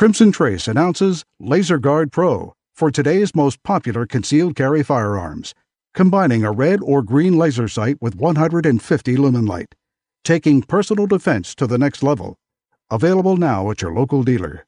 Crimson Trace announces Laser Guard Pro for today's most popular concealed carry firearms, combining a red or green laser sight with 150 lumen light, taking personal defense to the next level. Available now at your local dealer.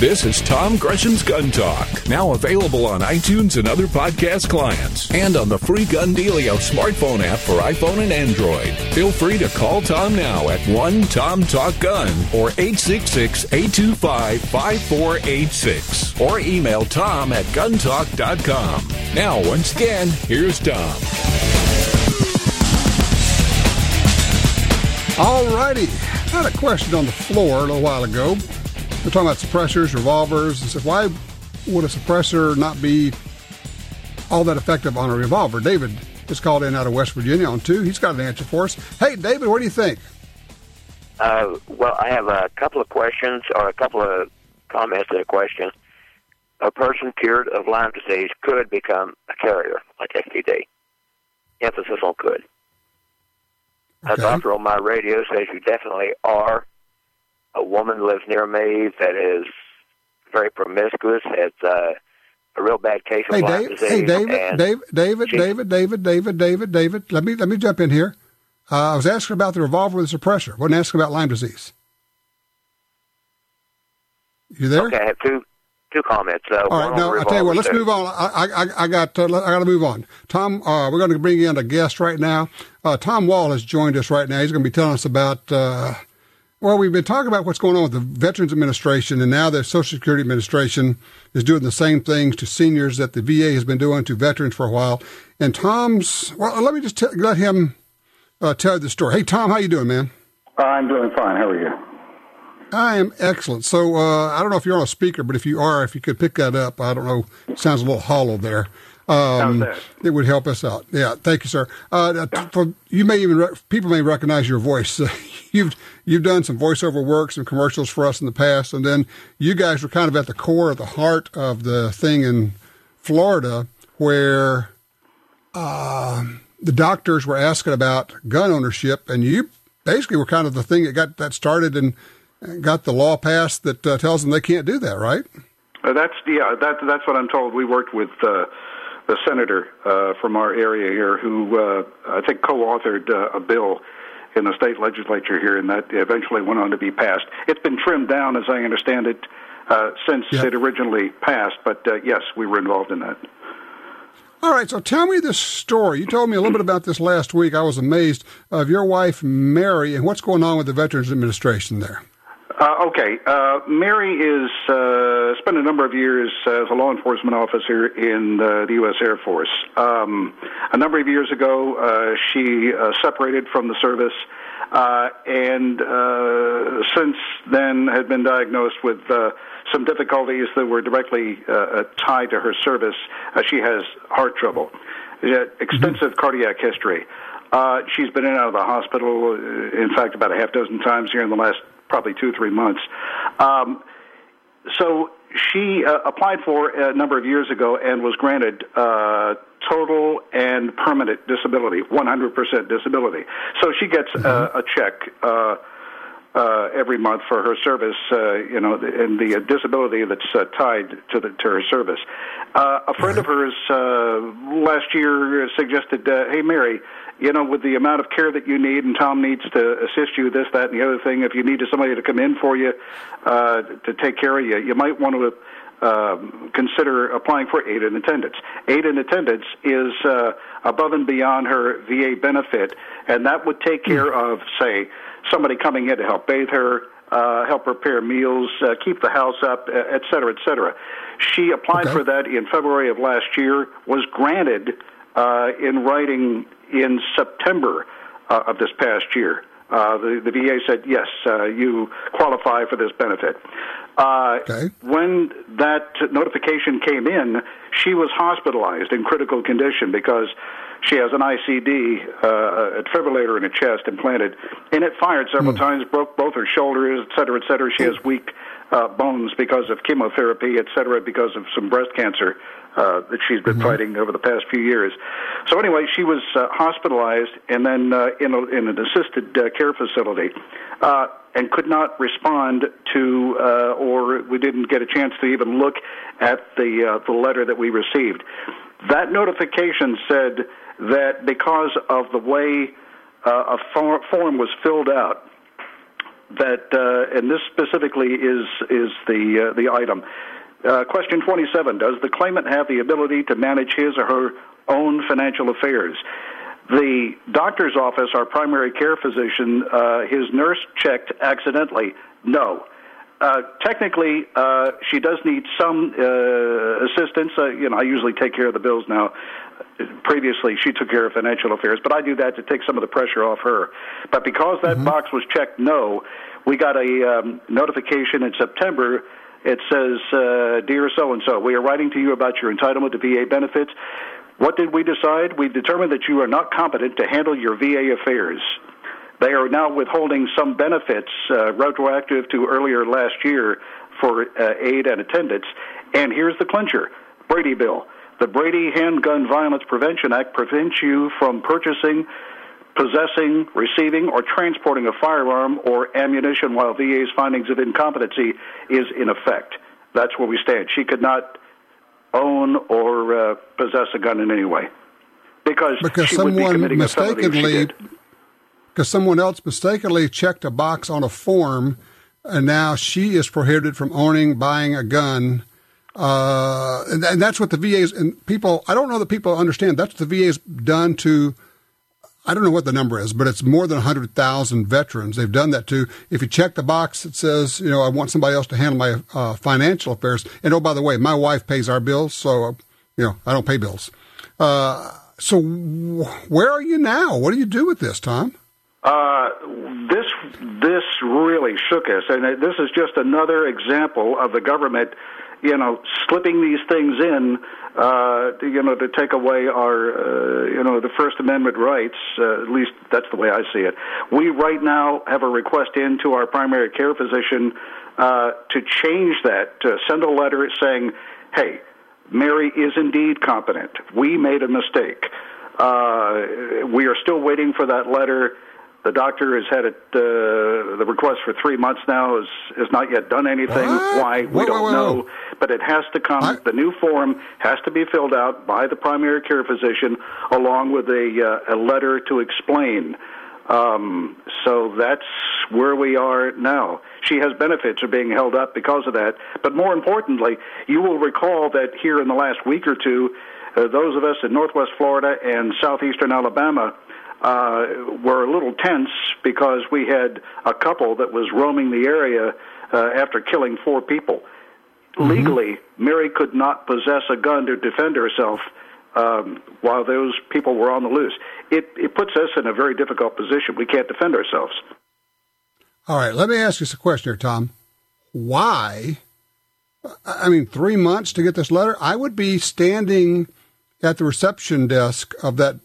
This is Tom Gresham's Gun Talk, now available on iTunes and other podcast clients, and on the free Gun Dealio smartphone app for iPhone and Android. Feel free to call Tom now at 1 Tom Talk Gun or 866 825 5486 or email tom at guntalk.com. Now, once again, here's Tom. All righty. I had a question on the floor a little while ago. We're talking about suppressors, revolvers. I said, why would a suppressor not be all that effective on a revolver? David is called in out of West Virginia on two. He's got an answer for us. Hey, David, what do you think? Uh, well, I have a couple of questions or a couple of comments and a question. A person cured of Lyme disease could become a carrier like STD. Emphasis on could. A Okay. doctor on my radio says you definitely are. A woman lives near me that is very promiscuous, has uh, a real bad case of Hey, Lyme Dave, disease. hey, David, David, David, she- David, David, David, David, David. Let me let me jump in here. Uh, I was asking about the revolver with the suppressor. wasn't asking about Lyme disease. You there? Okay, I have two two comments. Uh, All now the I tell you what. Let's suit. move on. I, I, I got uh, I got to move on. Tom, uh, we're going to bring in a guest right now. Uh, Tom Wall has joined us right now. He's going to be telling us about. Well, we've been talking about what's going on with the Veterans Administration, and now the Social Security Administration is doing the same things to seniors that the VA has been doing to veterans for a while. And Tom's well, let me just t- let him uh, tell the story. Hey, Tom, how you doing, man? I'm doing fine. How are you? I am excellent. So uh, I don't know if you're on a speaker, but if you are, if you could pick that up, I don't know. It sounds a little hollow there. Um? It would help us out. Yeah, thank you, sir. Uh, for, you may even re- people may recognize your voice. you've you've done some voiceover work, some commercials for us in the past, and then you guys were kind of at the core, at the heart of the thing in Florida, where uh, the doctors were asking about gun ownership, and you basically were kind of the thing that got that started and got the law passed that uh, tells them they can't do that, right? Uh, that's yeah. That that's what I'm told. We worked with uh, the senator uh, from our area here, who uh, I think co-authored uh, a bill in the state legislature here, and that eventually went on to be passed. It's been trimmed down, as I understand it, uh, since Yeah. it originally passed. But uh, yes, we were involved in that. All right, so tell me this story. You told me a little bit about this last week. I was amazed of your wife Mary and what's going on with the Veterans Administration there. Uh, okay. Uh, Mary is uh, spent a number of years as a law enforcement officer in uh, the U.S. Air Force. Um, a number of years ago, uh, she uh, separated from the service, uh, and uh, since then had been diagnosed with uh, some difficulties that were directly tied to her service. Uh, she has heart trouble, She had extensive cardiac history. Uh, she's been in and out of the hospital, in fact, about a half dozen times here in the last probably two, or three months. Um, so she uh, applied for a number of years ago and was granted uh, total and permanent disability, 100% disability. So she gets uh, a check. Uh, uh, every month for her service, uh, you know, and the disability that's uh, tied to the to her service. Uh, a friend of hers uh, last year suggested, uh, "Hey, Mary, you know, with the amount of care that you need, and Tom needs to assist you, this, that, and the other thing. If you needed somebody to come in for you uh, to take care of you, you might want to." Um, consider applying for aid in attendance. Aid in attendance is uh, above and beyond her VA benefit, and that would take care of, say, somebody coming in to help bathe her, uh, help prepare meals, uh, keep the house up, et cetera, et cetera. She applied Okay. for that in February of last year, was granted uh, in writing in September uh, of this past year. Uh, the, the VA said, yes, uh, you qualify for this benefit. Uh, Okay. When that notification came in, she was hospitalized in critical condition because she has an ICD, uh, a defibrillator in her chest implanted, and it fired several mm. times, broke both her shoulders, et cetera, et cetera. She has weak uh, bones because of chemotherapy, et cetera, because of some breast cancer uh, that she's been mm-hmm. fighting over the past few years. So anyway, she was uh, hospitalized and then uh, in, a, in an assisted uh, care facility. Uh, and could not respond to, uh, or we didn't get a chance to even look at the uh, the letter that we received. That notification said that because of the way uh, a form was filled out, that uh, and this specifically is is the uh, the item. Uh, question 27 Does the claimant have the ability to manage his or her own financial affairs? The doctor's office, our primary care physician, uh, his nurse checked accidentally. No. Uh, technically, uh, she does need some uh, assistance. Uh, you know, I usually take care of the bills now. Previously, she took care of financial affairs, but I do that to take some of the pressure off her. But because that mm-hmm. box was checked no, we got a um, notification in September it says, uh, Dear so and so, we are writing to you about your entitlement to VA benefits. What did we decide? We determined that you are not competent to handle your VA affairs. They are now withholding some benefits uh, retroactive to earlier last year for uh, aid and attendance. And here's the clincher Brady Bill. The Brady Handgun Violence Prevention Act prevents you from purchasing possessing, receiving, or transporting a firearm or ammunition while VA's findings of incompetency is in effect. That's where we stand. She could not own or uh, possess a gun in any way because, because she someone would be mistakenly because someone else mistakenly checked a box on a form and now she is prohibited from owning buying a gun uh, and, and, that's what the VA's and people I don't know that people understand that's what the VA's done to I don't know what the number is, but it's more than 100,000 veterans. They've done that to. If you check the box that says, you know, I want somebody else to handle my uh, financial affairs. And oh, by the way, my wife pays our bills, so, you know, I don't pay bills. Uh, so where are you now? What do you do with this, Tom? Uh, this this really shook us, and this is just another example of the government, you know, slipping these things in uh, you know, to take away our, uh, you know, the First Amendment rights. Uh, at least that's the way I see it. We right now have a request in to our primary care physician uh, to change that, to send a letter saying, "Hey, Mary is indeed competent. We made a mistake. Uh, we are still waiting for that letter." The doctor has had it, uh, the request for three months now, has, has not yet done anything. What? Why? We whoa, don't whoa, know. But it has to come, the new form has to be filled out by the primary care physician along with a, uh, a letter to explain. Um, so that's where we are now. She has benefits are being held up because of that. But more importantly, you will recall that here in the last week or two, uh, those of us in Northwest Florida and Southeastern Alabama uh, were a little tense because we had a couple that was roaming the area uh, after killing four people. Mm-hmm. Legally, Mary could not possess a gun to defend herself um, while those people were on the loose. It, it puts us in a very difficult position. We can't defend ourselves. All right, let me ask you a question here, Tom. Why? I mean, three months to get this letter? I would be standing at the reception desk of that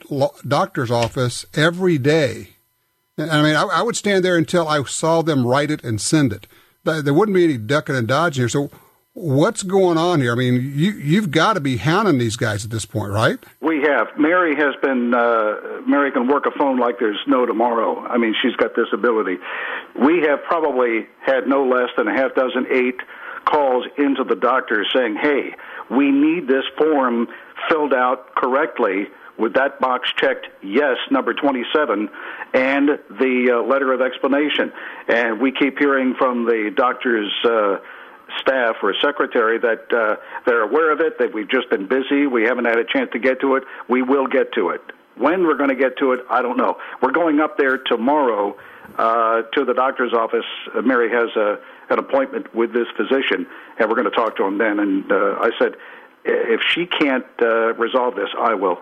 doctor's office every day. And I mean, I, I, would stand there until I saw them write it and send it. There wouldn't be any ducking and dodging here. So, what's going on here? I mean, you you've got to be hounding these guys at this point, right? We have. Mary has been. Uh, Mary can work a phone like there's no tomorrow. I mean, she's got this ability. We have probably had no less than a half dozen, eight calls into the doctor saying, "Hey, we need this form." Filled out correctly with that box checked yes, number 27, and the uh, letter of explanation. And we keep hearing from the doctor's uh, staff or secretary that uh, they're aware of it, that we've just been busy, we haven't had a chance to get to it. We will get to it. When we're going to get to it, I don't know. We're going up there tomorrow uh, to the doctor's office. Uh, Mary has a, an appointment with this physician, and we're going to talk to him then. And uh, I said, if she can't uh, resolve this, I will.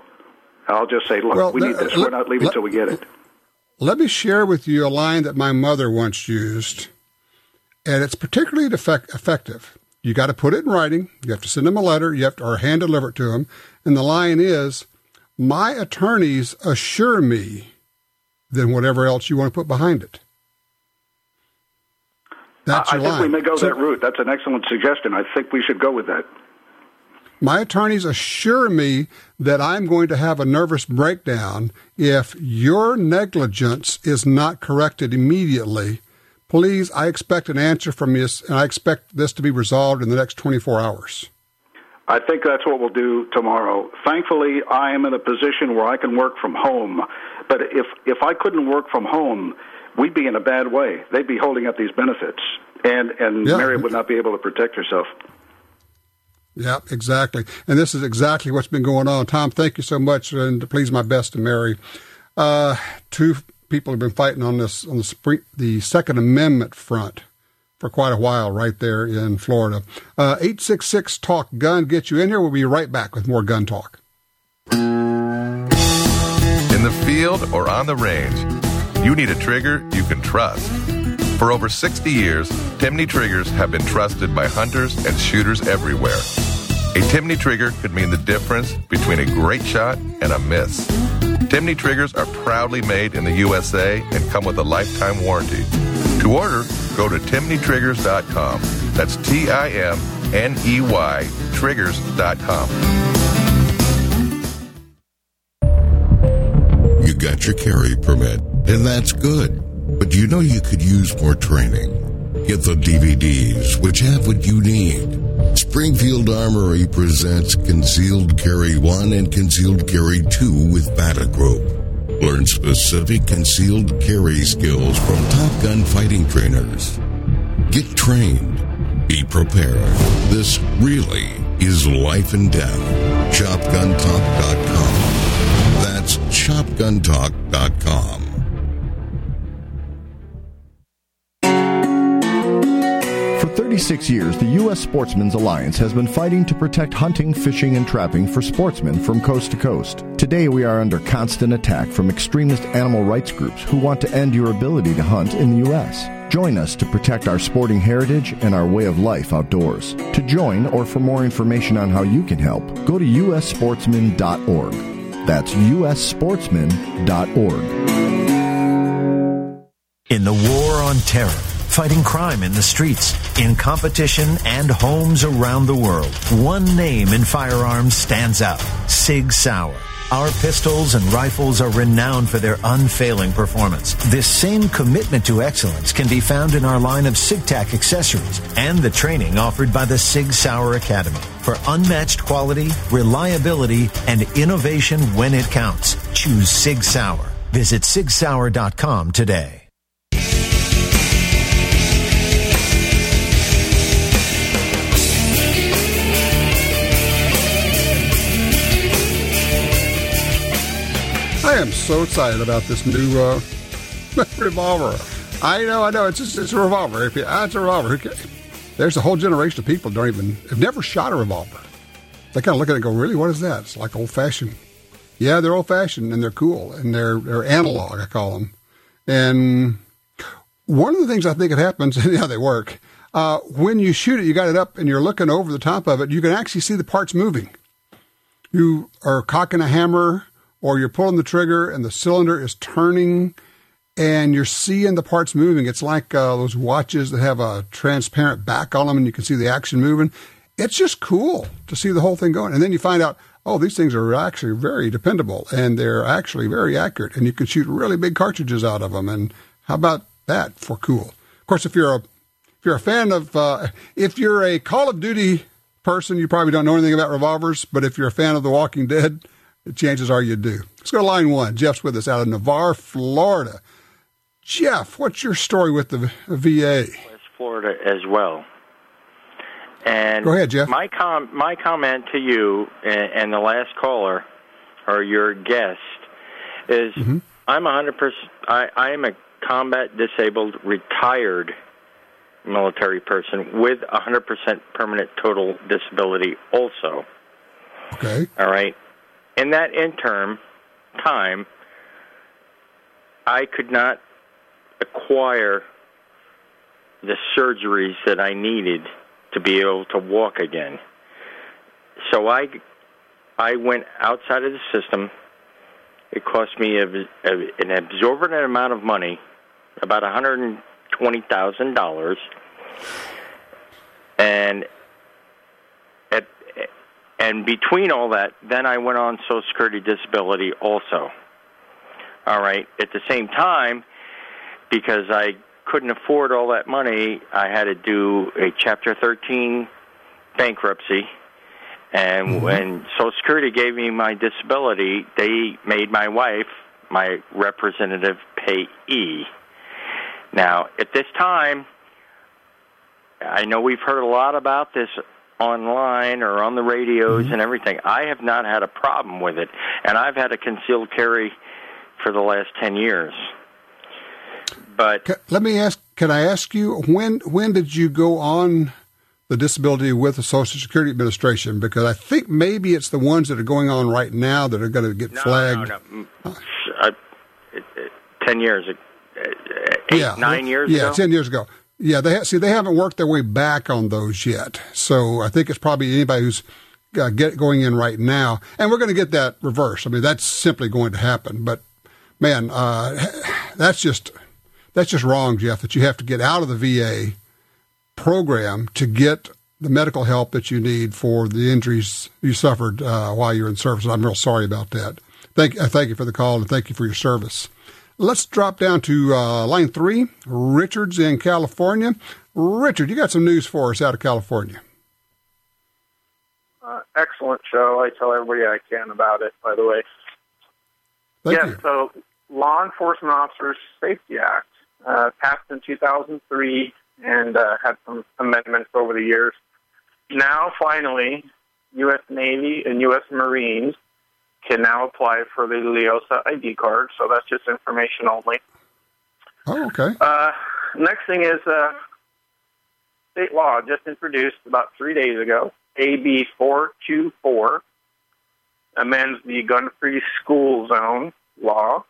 I'll just say, look, well, we need this. We're not leaving until we get it. Let me share with you a line that my mother once used, and it's particularly effect- effective. You got to put it in writing. You have to send them a letter. You have to, or hand deliver it to them. And the line is, my attorneys assure me than whatever else you want to put behind it. That's I, I think line. we may go so, that route. That's an excellent suggestion. I think we should go with that. My attorneys assure me that I'm going to have a nervous breakdown if your negligence is not corrected immediately. Please, I expect an answer from you, and I expect this to be resolved in the next 24 hours. I think that's what we'll do tomorrow. Thankfully, I am in a position where I can work from home. But if if I couldn't work from home, we'd be in a bad way. They'd be holding up these benefits, and and yeah. Mary would not be able to protect herself. Yeah, exactly. And this is exactly what's been going on. Tom, thank you so much, and please my best to Mary. Uh, two people have been fighting on this on the spring, the Second Amendment front for quite a while right there in Florida. Uh, 866 Talk Gun get you in here. We'll be right back with more gun talk. In the field or on the range, you need a trigger you can trust. For over 60 years, Timney triggers have been trusted by hunters and shooters everywhere. A Timney trigger could mean the difference between a great shot and a miss. Timney triggers are proudly made in the USA and come with a lifetime warranty. To order, go to timneytriggers.com. That's T I M N E Y triggers.com. You got your carry permit, and that's good. But you know you could use more training. Get the DVDs, which have what you need. Springfield Armory presents Concealed Carry 1 and Concealed Carry 2 with Bata Group. Learn specific concealed carry skills from Top Gun fighting trainers. Get trained. Be prepared. This really is life and death. ShopGunTalk.com. That's ShopGunTalk.com. 36 years, the U.S. Sportsmen's Alliance has been fighting to protect hunting, fishing, and trapping for sportsmen from coast to coast. Today, we are under constant attack from extremist animal rights groups who want to end your ability to hunt in the U.S. Join us to protect our sporting heritage and our way of life outdoors. To join or for more information on how you can help, go to ussportsman.org. That's ussportsman.org. In the war on terror, fighting crime in the streets, in competition, and homes around the world. One name in firearms stands out Sig Sauer. Our pistols and rifles are renowned for their unfailing performance. This same commitment to excellence can be found in our line of SIGTAC accessories and the training offered by the Sig Sauer Academy. For unmatched quality, reliability, and innovation when it counts, choose Sig Sauer. Visit sigsauer.com today. I am so excited about this new uh, revolver. I know, I know. It's just, it's a revolver. If you, it's a revolver. There's a whole generation of people don't even have never shot a revolver. They kind of look at it and go, "Really? What is that?" It's like old fashioned. Yeah, they're old fashioned and they're cool and they're they're analog. I call them. And one of the things I think it happens, and yeah, they work. Uh, when you shoot it, you got it up and you're looking over the top of it. You can actually see the parts moving. You are cocking a hammer or you're pulling the trigger and the cylinder is turning and you're seeing the parts moving. It's like uh, those watches that have a transparent back on them and you can see the action moving. It's just cool to see the whole thing going. And then you find out, oh, these things are actually very dependable and they're actually very accurate and you can shoot really big cartridges out of them. And how about that for cool? Of course, if you're a if you're a fan of uh, if you're a Call of Duty person, you probably don't know anything about revolvers. But if you're a fan of The Walking Dead, chances are you do. Let's go to line one. Jeff's with us out of Navarre, Florida. Jeff, what's your story with the VA? West Florida as well. And go ahead, Jeff. My com my comment to you and, and the last caller, or your guest, is mm-hmm. I'm a 100. percent I I am a combat disabled retired military person with a 100% permanent total disability also. Okay. All right in that interim time, I could not acquire the surgeries that I needed to be able to walk again. So I I went outside of the system It cost me a, a, an exorbitant amount of money, about one hundred and twenty thousand dollars, and and between all that, then I went on Social Security disability also. All right. At the same time, because I couldn't afford all that money, I had to do a Chapter 13 bankruptcy. And mm-hmm. when Social Security gave me my disability, they made my wife my representative payee. Now, at this time, I know we've heard a lot about this online or on the radios mm-hmm. and everything. I have not had a problem with it, and I've had a concealed carry for the last 10 years. But let me ask can I ask you when when did you go on the disability with the Social Security Administration because I think maybe it's the ones that are going on right now that are going to get no, flagged. No, no, no. Uh, ten years, uh, eight, yeah, nine years yeah, ago. Yeah, ten years ago. Yeah, they see they haven't worked their way back on those yet. So I think it's probably anybody who's uh, get going in right now, and we're going to get that reversed. I mean, that's simply going to happen. But man, uh, that's just that's just wrong, Jeff. That you have to get out of the VA program to get the medical help that you need for the injuries you suffered uh, while you were in service. I'm real sorry about that. Thank, uh, thank you for the call and thank you for your service. Let's drop down to uh, line three. Richard's in California. Richard, you got some news for us out of California. Uh, excellent show. I tell everybody I can about it, by the way. Thank yes, you. so Law Enforcement Officers Safety Act uh, passed in 2003 and uh, had some amendments over the years. Now, finally, U.S. Navy and U.S. Marines can now apply for the LEOSA ID card, so that's just information only. Oh, okay. Uh, next thing is uh, state law just introduced about three days ago, AB 424, amends the gun free school zone law.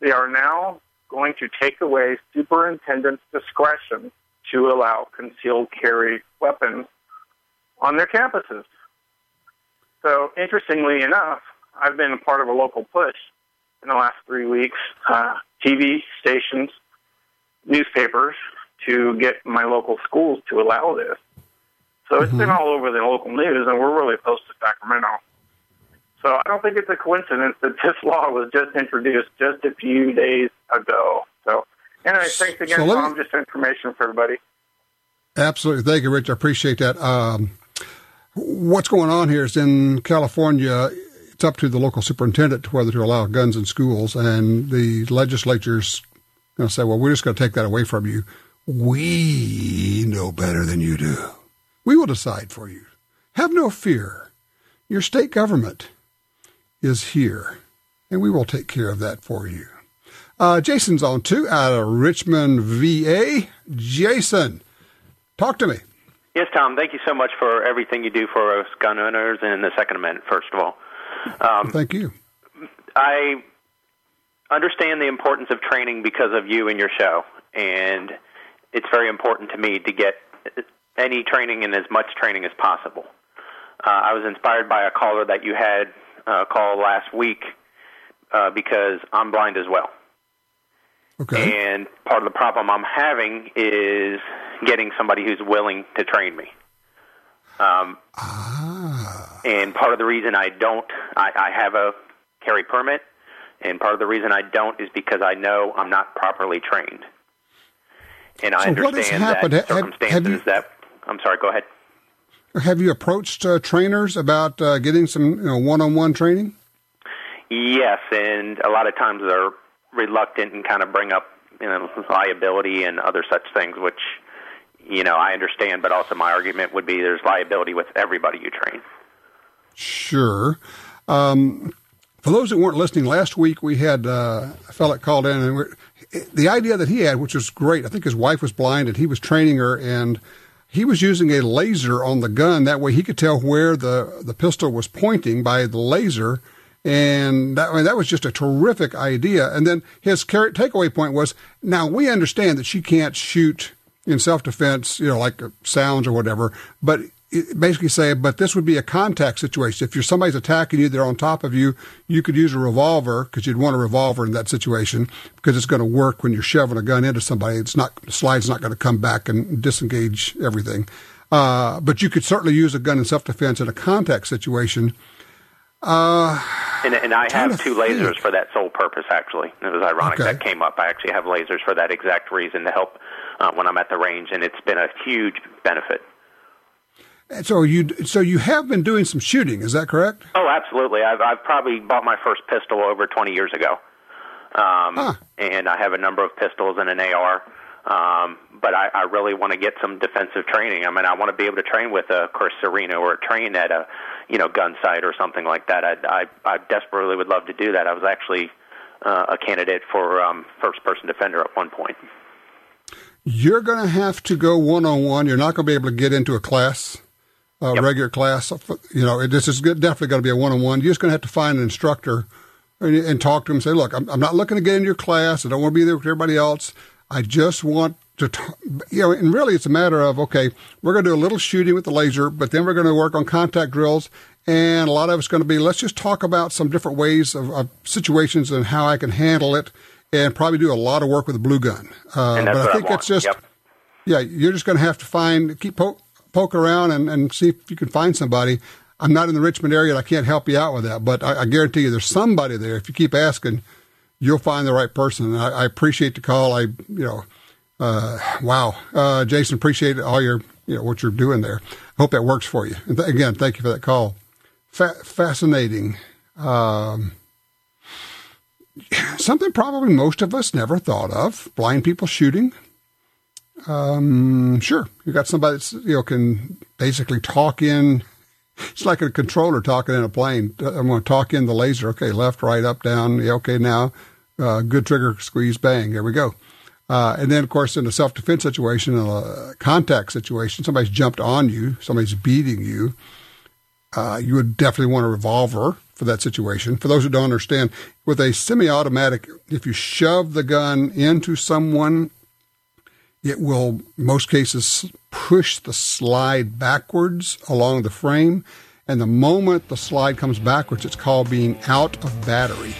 They are now going to take away superintendent's discretion to allow concealed carry weapons on their campuses. So, interestingly enough, I've been a part of a local push in the last three weeks, uh, TV stations, newspapers, to get my local schools to allow this. So it's mm-hmm. been all over the local news, and we're really close to Sacramento. So I don't think it's a coincidence that this law was just introduced just a few days ago. So, anyway, thanks again, so Tom. Me... Just information for everybody. Absolutely. Thank you, Rich. I appreciate that. Um, what's going on here is in California, it's up to the local superintendent whether to allow guns in schools, and the legislature's going to say, well, we're just going to take that away from you. We know better than you do. We will decide for you. Have no fear. Your state government is here, and we will take care of that for you. Uh, Jason's on two out of Richmond, VA. Jason, talk to me. Yes, Tom. Thank you so much for everything you do for us gun owners and the Second Amendment. First of all, um, thank you. I understand the importance of training because of you and your show, and it's very important to me to get any training and as much training as possible. Uh, I was inspired by a caller that you had uh, call last week uh, because I'm blind as well. Okay. And part of the problem I'm having is getting somebody who's willing to train me. Um, ah. And part of the reason I don't, I, I have a carry permit, and part of the reason I don't is because I know I'm not properly trained. And I so understand that circumstances have, have you, that. I'm sorry. Go ahead. Have you approached uh, trainers about uh, getting some you know, one-on-one training? Yes, and a lot of times they're reluctant and kind of bring up you know liability and other such things, which you know I understand. But also, my argument would be there's liability with everybody you train. Sure. Um, for those that weren't listening, last week we had uh, a fellow called in, and the idea that he had, which was great. I think his wife was blind, and he was training her, and he was using a laser on the gun. That way he could tell where the, the pistol was pointing by the laser. And that, I mean, that was just a terrific idea. And then his takeaway point was now we understand that she can't shoot in self defense, you know, like sounds or whatever, but basically say, but this would be a contact situation. If you're somebody's attacking you, they're on top of you, you could use a revolver because you'd want a revolver in that situation because it's going to work when you're shoving a gun into somebody. It's not the slide's not going to come back and disengage everything. Uh, but you could certainly use a gun in self defense in a contact situation. Uh, and, and I have two lasers for that sole purpose. Actually, it was ironic okay. that came up. I actually have lasers for that exact reason to help uh, when I'm at the range, and it's been a huge benefit. And so you so you have been doing some shooting, is that correct? Oh, absolutely. I've I've probably bought my first pistol over 20 years ago, um, huh. and I have a number of pistols and an AR. Um, but I, I really want to get some defensive training. I mean, I want to be able to train with a Chris Cerino or train at a you know Gunsite or something like that. I I, I desperately would love to do that. I was actually uh, a candidate for um, first person defender at one point. You're going to have to go one on one. You're not going to be able to get into a class uh, yep. regular class. You know, this is definitely going to be a one on one. You're just going to have to find an instructor and, and talk to him. And say, look, I'm, I'm, not looking to get into your class. I don't want to be there with everybody else. I just want to, t-. you know, and really it's a matter of okay, we're going to do a little shooting with the laser, but then we're going to work on contact drills. And a lot of it's going to be let's just talk about some different ways of, of situations and how I can handle it, and probably do a lot of work with a blue gun. Uh, but I think I it's just, yep. yeah, you're just going to have to find keep po- poke around and, and see if you can find somebody. I'm not in the Richmond area and I can't help you out with that, but I, I guarantee you there's somebody there. If you keep asking, you'll find the right person. And I, I appreciate the call. I, you know, uh, wow, uh, Jason, appreciate all your, you know, what you're doing there. Hope that works for you. And th- again, thank you for that call. Fa- fascinating. Um, something probably most of us never thought of blind people shooting. Um, sure. You got somebody that's, you know, can basically talk in. It's like a controller talking in a plane. I'm going to talk in the laser. Okay, left, right, up, down. Yeah, okay, now, uh, good trigger squeeze, bang. There we go. Uh, and then, of course, in a self defense situation, in a contact situation, somebody's jumped on you, somebody's beating you. Uh, you would definitely want a revolver for that situation. For those who don't understand, with a semi automatic, if you shove the gun into someone it will, most cases, push the slide backwards along the frame. And the moment the slide comes backwards, it's called being out of battery.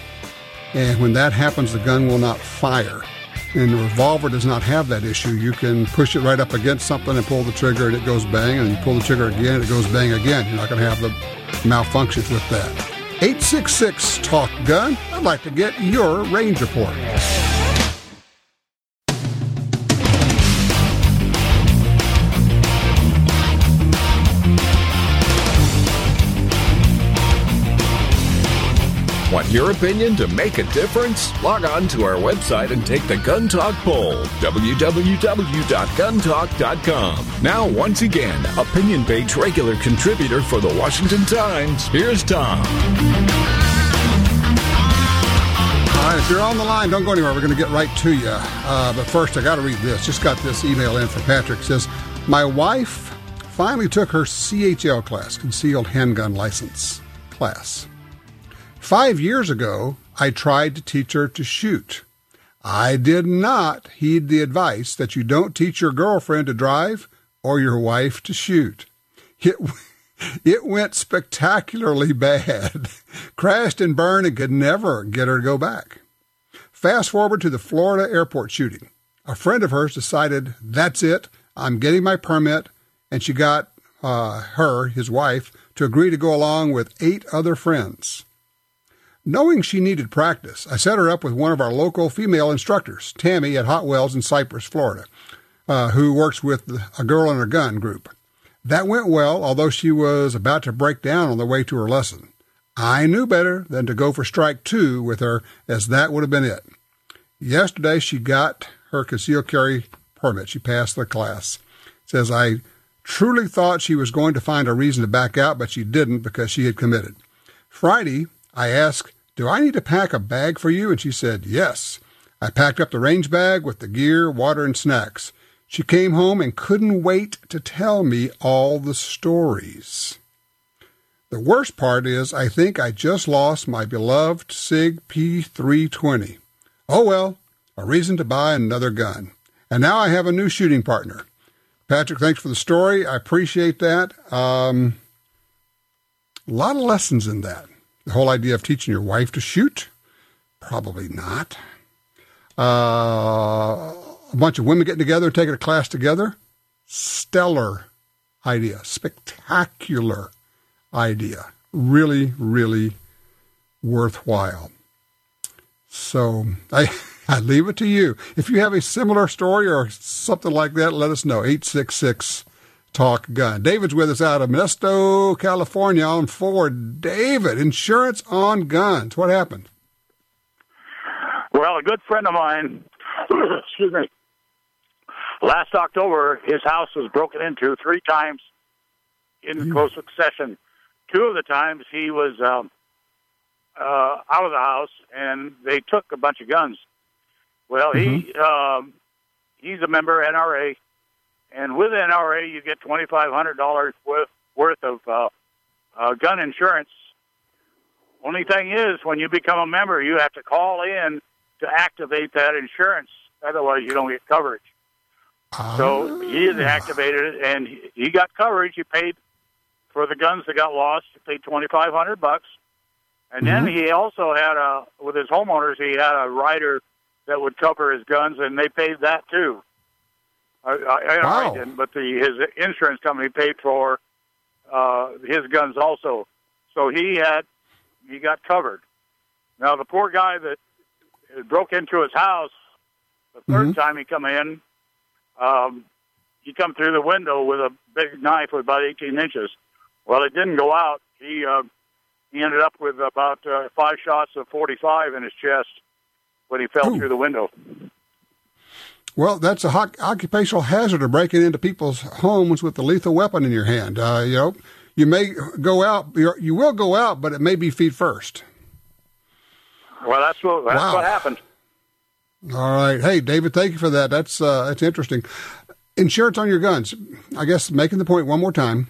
And when that happens, the gun will not fire. And the revolver does not have that issue. You can push it right up against something and pull the trigger, and it goes bang. And you pull the trigger again, and it goes bang again. You're not going to have the malfunctions with that. 866 Talk Gun. I'd like to get your range report. Your opinion to make a difference? Log on to our website and take the Gun Talk poll. www.guntalk.com. Now, once again, opinion page regular contributor for the Washington Times. Here's Tom. All right, if you're on the line, don't go anywhere. We're going to get right to you. Uh, but first, I got to read this. Just got this email in from Patrick. It says, My wife finally took her CHL class, concealed handgun license class. Five years ago, I tried to teach her to shoot. I did not heed the advice that you don't teach your girlfriend to drive or your wife to shoot. It, it went spectacularly bad. Crashed and burned and could never get her to go back. Fast forward to the Florida airport shooting. A friend of hers decided, that's it, I'm getting my permit, and she got uh, her, his wife, to agree to go along with eight other friends. Knowing she needed practice, I set her up with one of our local female instructors, Tammy at Hot Wells in Cypress, Florida, uh, who works with a Girl and a Gun group. That went well, although she was about to break down on the way to her lesson. I knew better than to go for strike two with her, as that would have been it. Yesterday, she got her concealed carry permit. She passed the class. says, I truly thought she was going to find a reason to back out, but she didn't because she had committed. Friday, I asked do I need to pack a bag for you? And she said, Yes. I packed up the range bag with the gear, water, and snacks. She came home and couldn't wait to tell me all the stories. The worst part is, I think I just lost my beloved SIG P320. Oh well, a reason to buy another gun. And now I have a new shooting partner. Patrick, thanks for the story. I appreciate that. Um, a lot of lessons in that. The whole idea of teaching your wife to shoot, probably not. Uh, a bunch of women getting together taking a class together, stellar idea, spectacular idea. Really, really worthwhile. So I, I leave it to you. If you have a similar story or something like that, let us know. 866 Talk Gun. David's with us out of Modesto, California on Ford. David, insurance on guns. What happened? Well, a good friend of mine, excuse me, last October, his house was broken into three times in close succession. Two of the times he was um, uh, out of the house, and they took a bunch of guns. Well, he um, he's a member NRA, and with NRA you get twenty five hundred dollars worth worth of uh, uh, gun insurance. Only thing is, when you become a member, you have to call in to activate that insurance. Otherwise, you don't get coverage. So he has activated it, and he- got coverage. He paid for the guns that got lost. He paid twenty five hundred bucks, and then he also had a with his homeowners. He had a rider that would cover his guns, and they paid that too. I, I, I Wow. didn't, but the his insurance company paid for uh, his guns also. So he had he got covered. Now the poor guy that broke into his house the 3rd time he come in, um, he come through the window with a big knife with about 18 inches. Well, it didn't go out. He uh, he ended up with about uh, five shots of 45 in his chest when he fell through the window. Well, that's a hoc- occupational hazard of breaking into people's homes with a lethal weapon in your hand. Uh, you know, you may go out, you will go out, but it may be feet first. Well, that's what that's Wow. what happened. All right. Hey, David, thank you for that. That's uh, that's interesting. Insurance on your guns. I guess making the point one more time.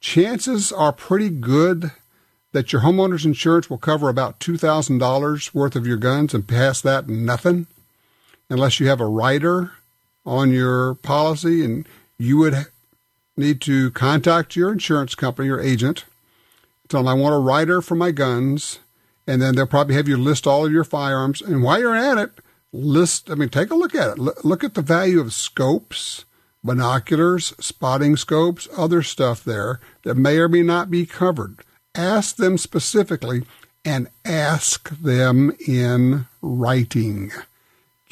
Chances are pretty good that your homeowner's insurance will cover about two thousand dollars worth of your guns, and past that, nothing, unless you have a rider on your policy, and you would need to contact your insurance company or agent. Tell them I want a rider for my guns and then they'll probably have you list all of your firearms. And while you're at it, list. I mean, take a look at it. L- look at the value of scopes, binoculars, spotting scopes, other stuff there that may or may not be covered. Ask them specifically, and ask them in writing.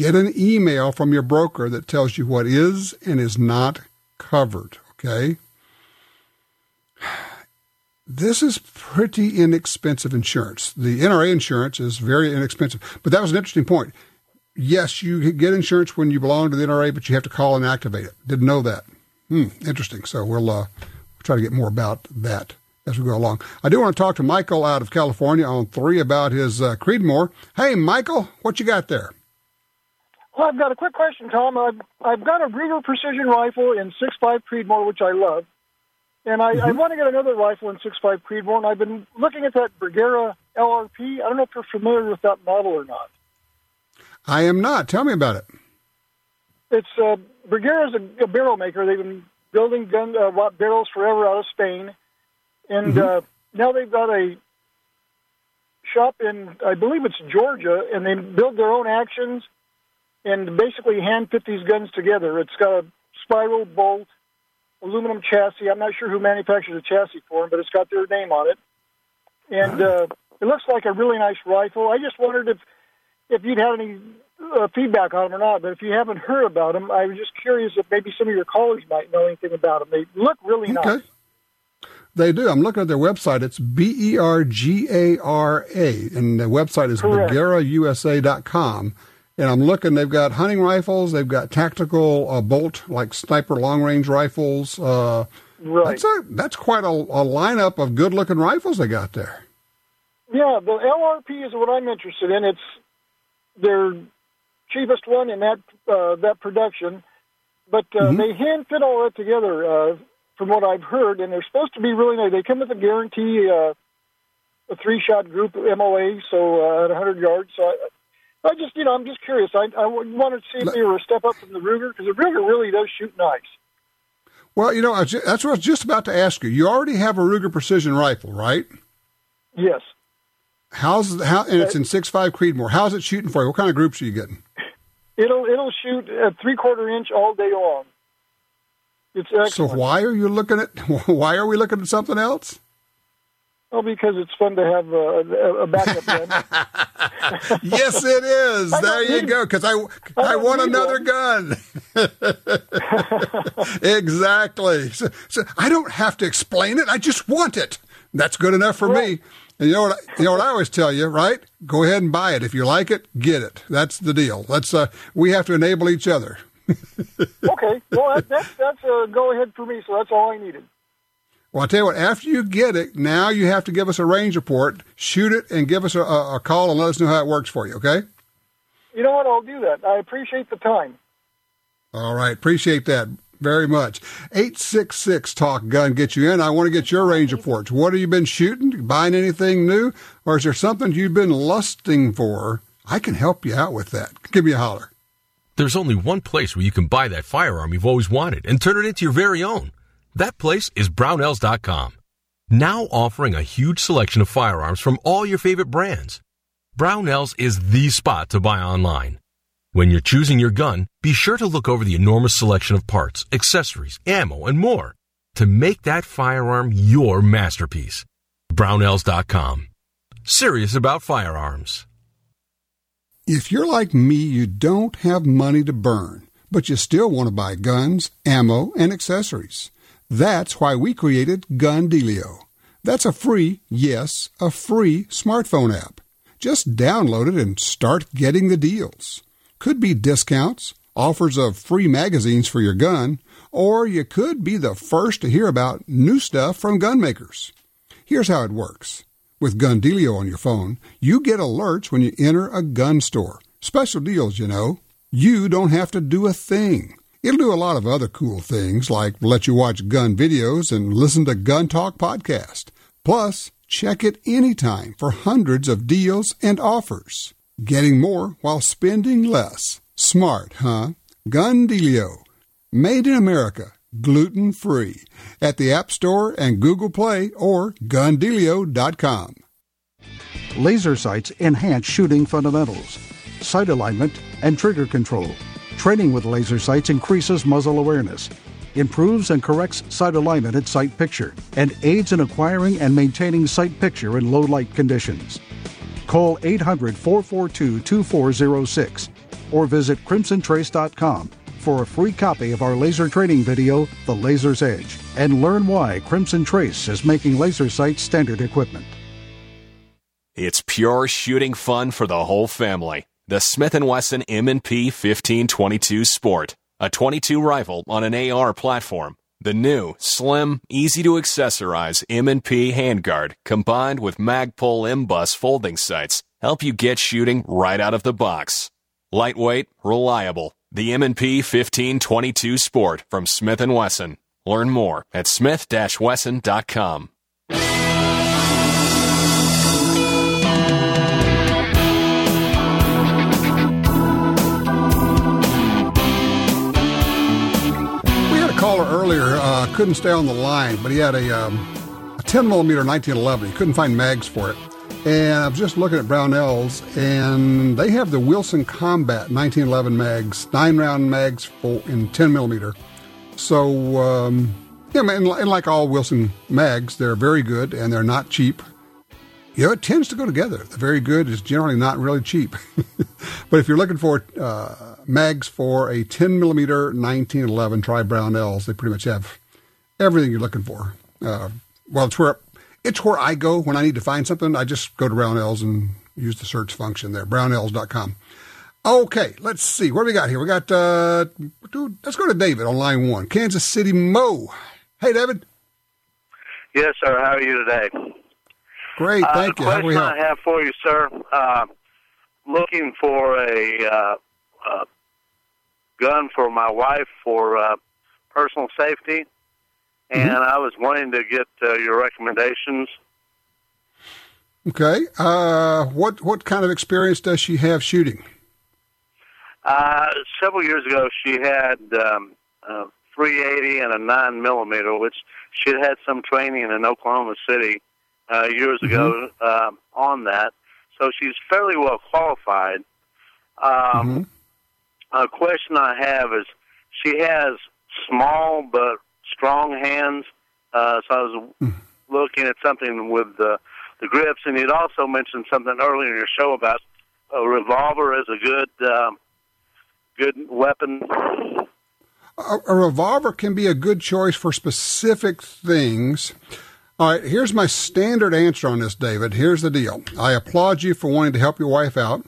Get an email from your broker that tells you what is and is not covered. Okay. This is pretty inexpensive insurance. The NRA insurance is very inexpensive. But that was an interesting point. Yes, you get insurance when you belong to the NRA, but you have to call and activate it. Didn't know that. Hmm, interesting. So we'll uh, try to get more about that as we go along. I do want to talk to Michael out of California on three about his uh, Creedmoor. Hey, Michael, what you got there? Well, I've got a quick question, Tom. I've, I've got a Ruger precision rifle in 6.5 Creedmoor, which I love. And I, I want to get another rifle in 6.5 Creedmoor, and I've been looking at that Bergara LRP. I don't know if you're familiar with that model or not. I am not. Tell me about it. It's uh, Bergara is a, a barrel maker. They've been building gun uh, barrels forever out of Spain, and uh, now they've got a shop in I believe it's Georgia, and they build their own actions and basically hand fit these guns together. It's got a spiral bolt, aluminum chassis. I'm not sure who manufactures the chassis for them, but it's got their name on it, and uh, it looks like a really nice rifle. I just wondered if if you'd had any uh, feedback on them or not. But if you haven't heard about them, I was just curious if maybe some of your callers might know anything about them. They look really nice. Okay. They do. I'm looking at their website. It's B E R G A R A, and the website is. BergaraUSA.com. And I'm looking. They've got hunting rifles. They've got tactical uh, bolt, like sniper long range rifles. Uh, Right. That's a, that's quite a, a lineup of good looking rifles they got there. Yeah, the LRP is what I'm interested in. It's their cheapest one in that uh, that production, but uh, Mm-hmm. they hand fit all that together. Uh, from what I've heard, and they're supposed to be really nice. They come with a guarantee, uh, a three shot group MOA, so uh, at 100 yards. So I, I just, you know, I'm just curious. I, I wanted to see if they were a step up from the Ruger because the Ruger really does shoot nice. Well, you know, that's what I was just about to ask you. You already have a Ruger Precision rifle, right? Yes. How's how? And it's uh, in six five Creedmoor. How's it shooting for you? What kind of groups are you getting? It'll it'll shoot a three quarter inch all day long. It's excellent. So why are you looking at? Why are we looking at something else? Well, because it's fun to have a, a backup gun. yes, it is. there you go. Because I, I, I want another one. gun. exactly. So, so, I don't have to explain it. I just want it. That's good enough for right. me. And you know what? You know what I always tell you, right? Go ahead and buy it. If you like it, get it. That's the deal. Let's. Uh, we have to enable each other. okay. Well, that, that's that's a go ahead for me. So that's all I needed. Well, I'll tell you what, after you get it, now you have to give us a range report, shoot it, and give us a, a, call and let us know how it works for you, okay? You know what? I'll do that. I appreciate the time. All right. Appreciate that very much. 866 Talk Gun get you in. I want to get your range reports. What have you been shooting? Buying anything new? Or is there something you've been lusting for? I can help you out with that. Give me a holler. There's only one place where you can buy that firearm you've always wanted and turn it into your very own. That place is Brownells.com. Now offering a huge selection of firearms from all your favorite brands. Brownells is the spot to buy online. When you're choosing your gun, be sure to look over the enormous selection of parts, accessories, ammo, and more to make that firearm your masterpiece. Brownells.com. Serious about firearms. If you're like me, you don't have money to burn, but you still want to buy guns, ammo, and accessories. That's why we created Gun Dealio. That's a free, yes, a free smartphone app. Just download it and start getting the deals. Could be discounts, offers of free magazines for your gun, or you could be the first to hear about new stuff from gun makers. Here's how it works. With Gun Dealio on your phone, you get alerts when you enter a gun store. Special deals, you know. You don't have to do a thing. It'll do a lot of other cool things like let you watch gun videos and listen to Gun Talk podcast. Plus, check it anytime for hundreds of deals and offers. Getting more while spending less. Smart, huh? Gun Dealio. Made in America. Gluten free. At the App Store and Google Play or gundealio.com. Laser sights enhance shooting fundamentals, sight alignment, and trigger control Training with laser sights increases muzzle awareness, improves and corrects sight alignment at sight picture, and aids in acquiring and maintaining sight picture in low light conditions. Call 800 442 2406 or visit crimsontrace.com for a free copy of our laser training video, The Laser's Edge, and learn why Crimson Trace is making laser sights standard equipment. It's pure shooting fun for the whole family the Smith & Wesson M&P 1522 Sport, a 22 rifle on an AR platform. The new, slim, easy to accessorize M&P handguard combined with Magpul MBUS folding sights help you get shooting right out of the box. Lightweight, reliable. The M&P 1522 Sport from Smith & Wesson. Learn more at smith-wesson.com. earlier uh, couldn't stay on the line, but he had a, um, a 10 millimeter 1911. He couldn't find mags for it. And I was just looking at Brownells, and they have the Wilson Combat 1911 mags, nine round mags for, in 10 millimeter. So, um, yeah, and, and like all Wilson mags, they're very good and they're not cheap. You know, it tends to go together. The very good is generally not really cheap. but if you're looking for uh, mags for a 10 millimeter 1911 Tri Brownells, they pretty much have everything you're looking for. Uh, well, it's where it's where I go when I need to find something. I just go to Brownells and use the search function there, brownells.com. Okay, let's see. What do we got here? We got, uh, dude, let's go to David on line one, Kansas City Mo. Hey, David. Yes, sir. How are you today? Great, thank uh, you. The question I have for you, sir, uh, looking for a uh, uh, gun for my wife for uh, personal safety, and mm-hmm. I was wanting to get uh, your recommendations. Okay, uh, what what kind of experience does she have shooting? Uh, several years ago, she had um, uh, 380 and a 9 millimeter, which she had some training in Oklahoma City uh, years ago um, on that. So she's fairly well qualified. Um, A question I have is she has small but strong hands. Uh, so I was looking at something with the, the grips, and you'd also mentioned something earlier in your show about a revolver as a good um, good weapon. a, a revolver can be a good choice for specific things. All right, here's my standard answer on this, David. Here's the deal. I applaud you for wanting to help your wife out,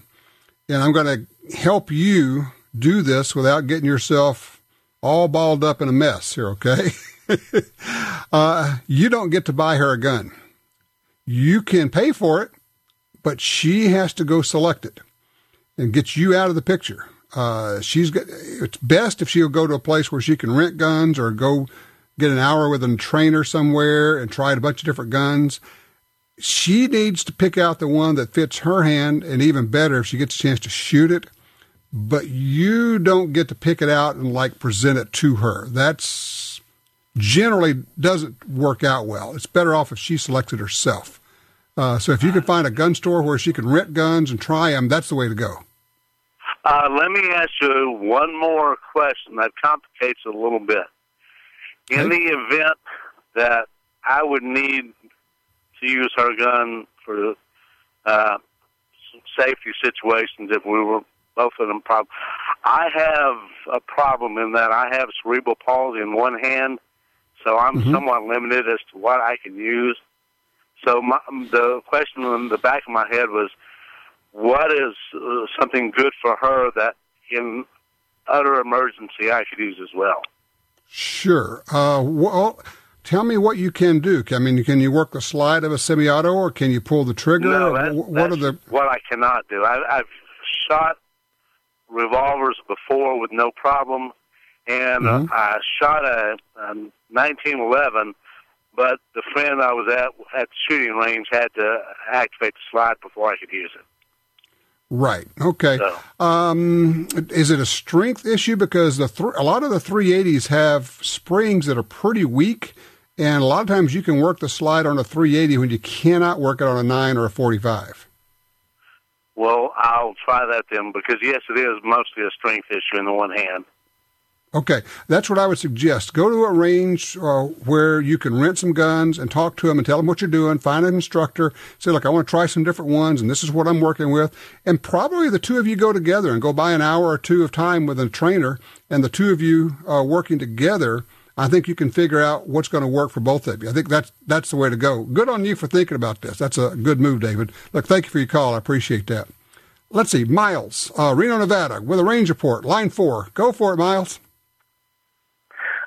and I'm going to help you do this without getting yourself all balled up in a mess here, okay? uh, you don't get to buy her a gun. You can pay for it, but she has to go select it and get you out of the picture. Uh, she's got, it's best if she'll go to a place where she can rent guns or go get an hour with a trainer somewhere and try a bunch of different guns. She needs to pick out the one that fits her hand, and even better if she gets a chance to shoot it. But you don't get to pick it out and like present it to her. That's generally doesn't work out well. It's better off if she selects it herself. Uh, so if you can find a gun store where she can rent guns and try them, that's the way to go. Uh, let me ask you one more question that complicates it a little bit. In the event that I would need to use her gun for uh, safety situations, if we were both of them problem, I have a problem in that I have cerebral palsy in one hand, so I'm Mm-hmm. somewhat limited as to what I can use. So my, the question in the back of my head was, what is uh, something good for her that in utter emergency I could use as well? Sure. Uh, well, tell me what you can do. I mean, can you work the slide of a semi-auto, or can you pull the trigger? No, that, Wh- what are the? what I cannot do. I, I've shot revolvers before with no problem, and uh, I shot a, a 1911. But the friend I was at at the shooting range had to activate the slide before I could use it. Right. Okay. Um, is it a strength issue because the th- a lot of the 380s have springs that are pretty weak, and a lot of times you can work the slide on a 380 when you cannot work it on a nine or a 45. Well, I'll try that then because yes, it is mostly a strength issue in the one hand. Okay, that's what I would suggest. Go to a range uh, where you can rent some guns and talk to them and tell them what you're doing. Find an instructor. Say, look, I want to try some different ones, and this is what I'm working with. And probably the two of you go together and go buy an hour or two of time with a trainer, and the two of you uh, working together. I think you can figure out what's going to work for both of you. I think that's that's the way to go. Good on you for thinking about this. That's a good move, David. Look, thank you for your call. I appreciate that. Let's see, Miles, uh, Reno, Nevada, with a range report, line four. Go for it, Miles.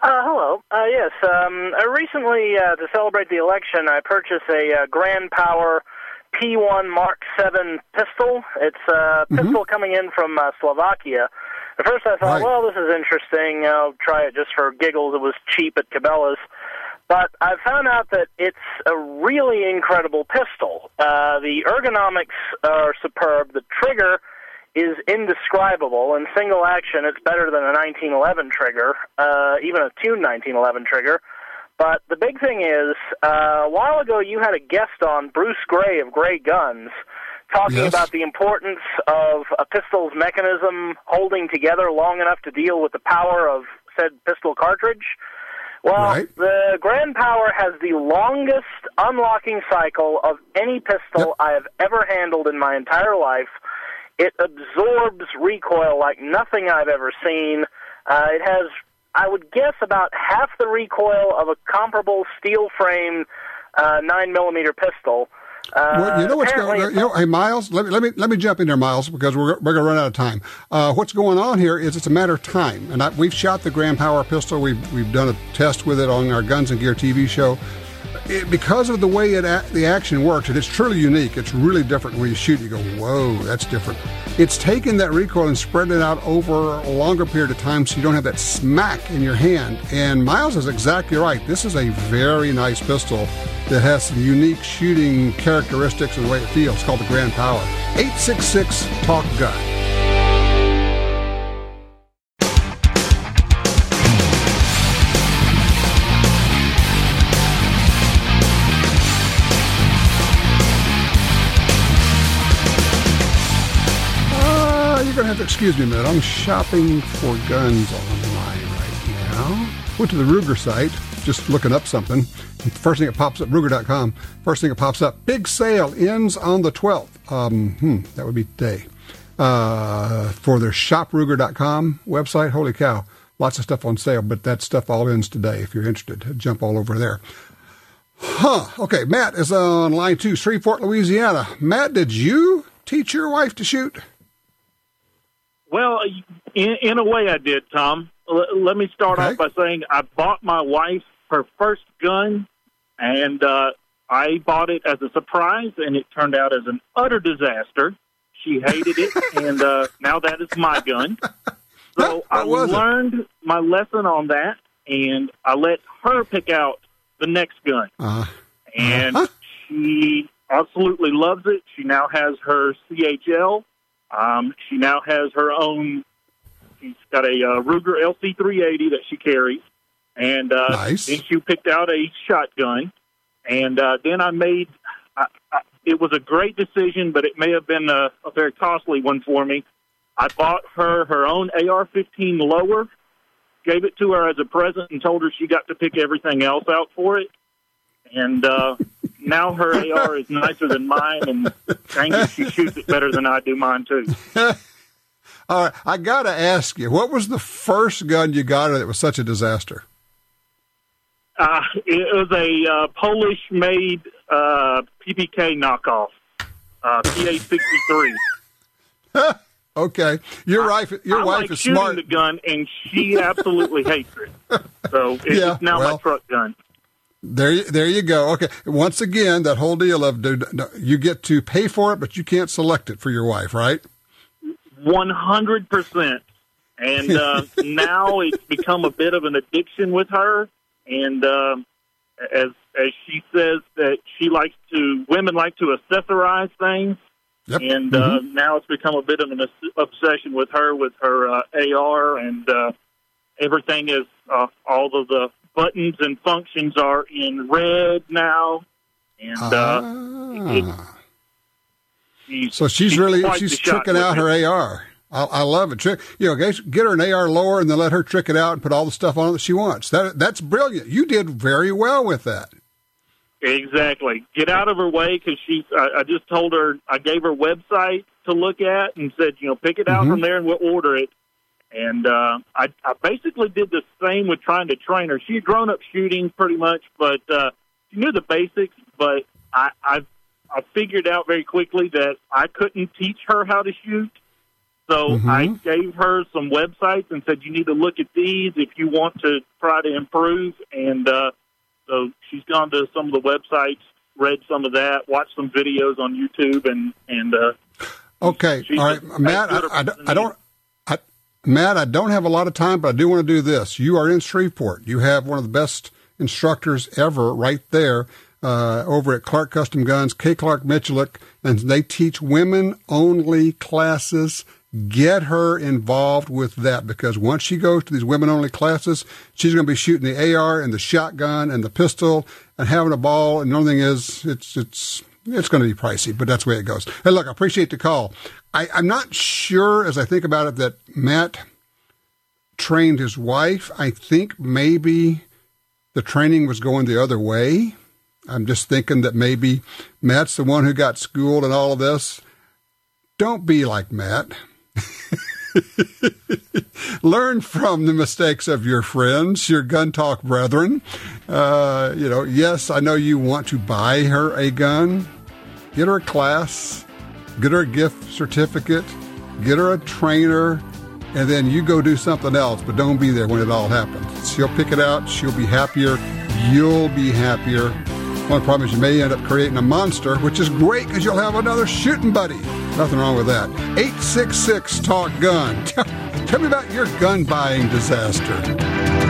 Uh, hello. Uh, yes. Um, uh, recently, uh, to celebrate the election, I purchased a uh, Grand Power P1 Mark 7 pistol. It's a pistol coming in from uh, Slovakia. At first, I thought, well, this is interesting. I'll try it just for giggles. It was cheap at Cabela's. But I found out that it's a really incredible pistol. Uh, the ergonomics are superb. The trigger is indescribable. In single action, it's better than a 1911 trigger, uh, even a tuned 1911 trigger. But the big thing is, uh, a while ago you had a guest on, Bruce Gray of Gray Guns, talking Yes. about the importance of a pistol's mechanism holding together long enough to deal with the power of said pistol cartridge. Well, the Grand Power has the longest unlocking cycle of any pistol I have ever handled in my entire life. It absorbs recoil like nothing I've ever seen. Uh, it has, I would guess, about half the recoil of a comparable steel frame uh, 9 millimeter pistol. Uh, Well, you know what's going. You know, hey, Miles, let me let me let me jump in there, Miles, because we're we're going to run out of time. Uh, what's going on here is it's a matter of time, and I, we've shot the Grand Power pistol. We've we've done a test with it on our Guns and Gear TV show. It, because of the way it a- the action works, and it's truly unique. It's really different when you shoot. You go, whoa, that's different. It's taking that recoil and spreading it out over a longer period of time, so you don't have that smack in your hand. And Miles is exactly right. This is a very nice pistol that has some unique shooting characteristics and the way it feels. It's called the Grand Power. 866 Talk Gun. Excuse me a minute. I'm shopping for guns online right now. Went to the Ruger site, just looking up something. First thing that pops up, Ruger.com. First thing that pops up, big sale ends on the 12th. Um, hmm, that would be today. Uh, for their shopruger.com website. Holy cow. Lots of stuff on sale, but that stuff all ends today. If you're interested, jump all over there. Huh. Okay, Matt is on line two, Shreveport, Louisiana. Matt, did you teach your wife to shoot? Well, in, in a way, I did, Tom. L- let me start Okay. off by saying I bought my wife her first gun, and uh, I bought it as a surprise, and it turned out as an utter disaster. She hated it, and uh, now that is my gun. So I was it? learned my lesson on that, and I let her pick out the next gun. Uh, and she absolutely loves it. She now has her CHL. Um, she now has her own. She's got a uh, Ruger LC380 that she carries, and uh, Nice. then she picked out a shotgun, and uh, then I made. I, I, it was a great decision, but it may have been a, a very costly one for me. I bought her her own AR-15 lower, gave it to her as a present, and told her she got to pick everything else out for it. And uh, now her AR is nicer than mine, and dang it, she shoots it better than I do mine too. All right, I got to ask you, what was the first gun you got that was such a disaster? Uh, it was a uh, Polish-made uh, PPK knockoff, uh, PA-63. Okay, your wife, your I wife like is shooting smart. the gun, and she absolutely hates it. So it's Yeah, now well- my truck gun. There, you- there you go. Okay, once again, that whole deal of do, you get to pay for it, but you can't select it for your wife, right? One hundred percent. And uh, now it's become a bit of an addiction with her. And um as as she says that she likes to, women like to accessorize things. Yep. And uh, now it's become a bit of an obs- obsession with her, with her uh, AR, and uh, everything is uh, all of the buttons and functions are in red now. And uh, it, she's, So she's really she's tricking out her it. AR. I, I love it. Trick, you know, guys, get her an AR lower and then let her trick it out and put all the stuff on it that she wants. That that's brilliant. You did very well with that. Exactly. Get out of her way because she's. I, I just told her. I gave her website to look at and said, you know, pick it out Mhm. from there and we'll order it. And uh, I, I basically did the same with trying to train her. She had grown up shooting pretty much, but uh, she knew the basics. But I, I, I figured out very quickly that I couldn't teach her how to shoot. So Mhm. I gave her some websites and said, you need to look at these if you want to try to improve. And uh, so she's gone to some of the websites, read some of that, watched some videos on YouTube, and and uh, Okay, all right, Matt. I, as good a I, I don't. Matt, I don't have a lot of time, but I do want to do this. You are in Shreveport. You have one of the best instructors ever right there uh, over at Clark Custom Guns, Kay Clark Miculek, and they teach women only classes. Get her involved with that because once she goes to these women only classes, she's going to be shooting the AR and the shotgun and the pistol and having a ball. And the only thing is, it's it's it's going to be pricey, but that's the way it goes. Hey, look, I appreciate the call. I, I'm not sure as I think about it that Matt trained his wife. I think maybe the training was going the other way. I'm just thinking that maybe Matt's the one who got schooled and all of this. Don't be like Matt. Learn from the mistakes of your friends, your gun talk brethren. Uh, you know, yes, I know you want to buy her a gun. Get her a class, get her a gift certificate, get her a trainer, and then you go do something else, but don't be there when it all happens. She'll pick it out, she'll be happier, you'll be happier. One problem is you may end up creating a monster, which is great because you'll have another shooting buddy. Nothing wrong with that. 866 Talk Gun. Tell me about your gun buying disaster.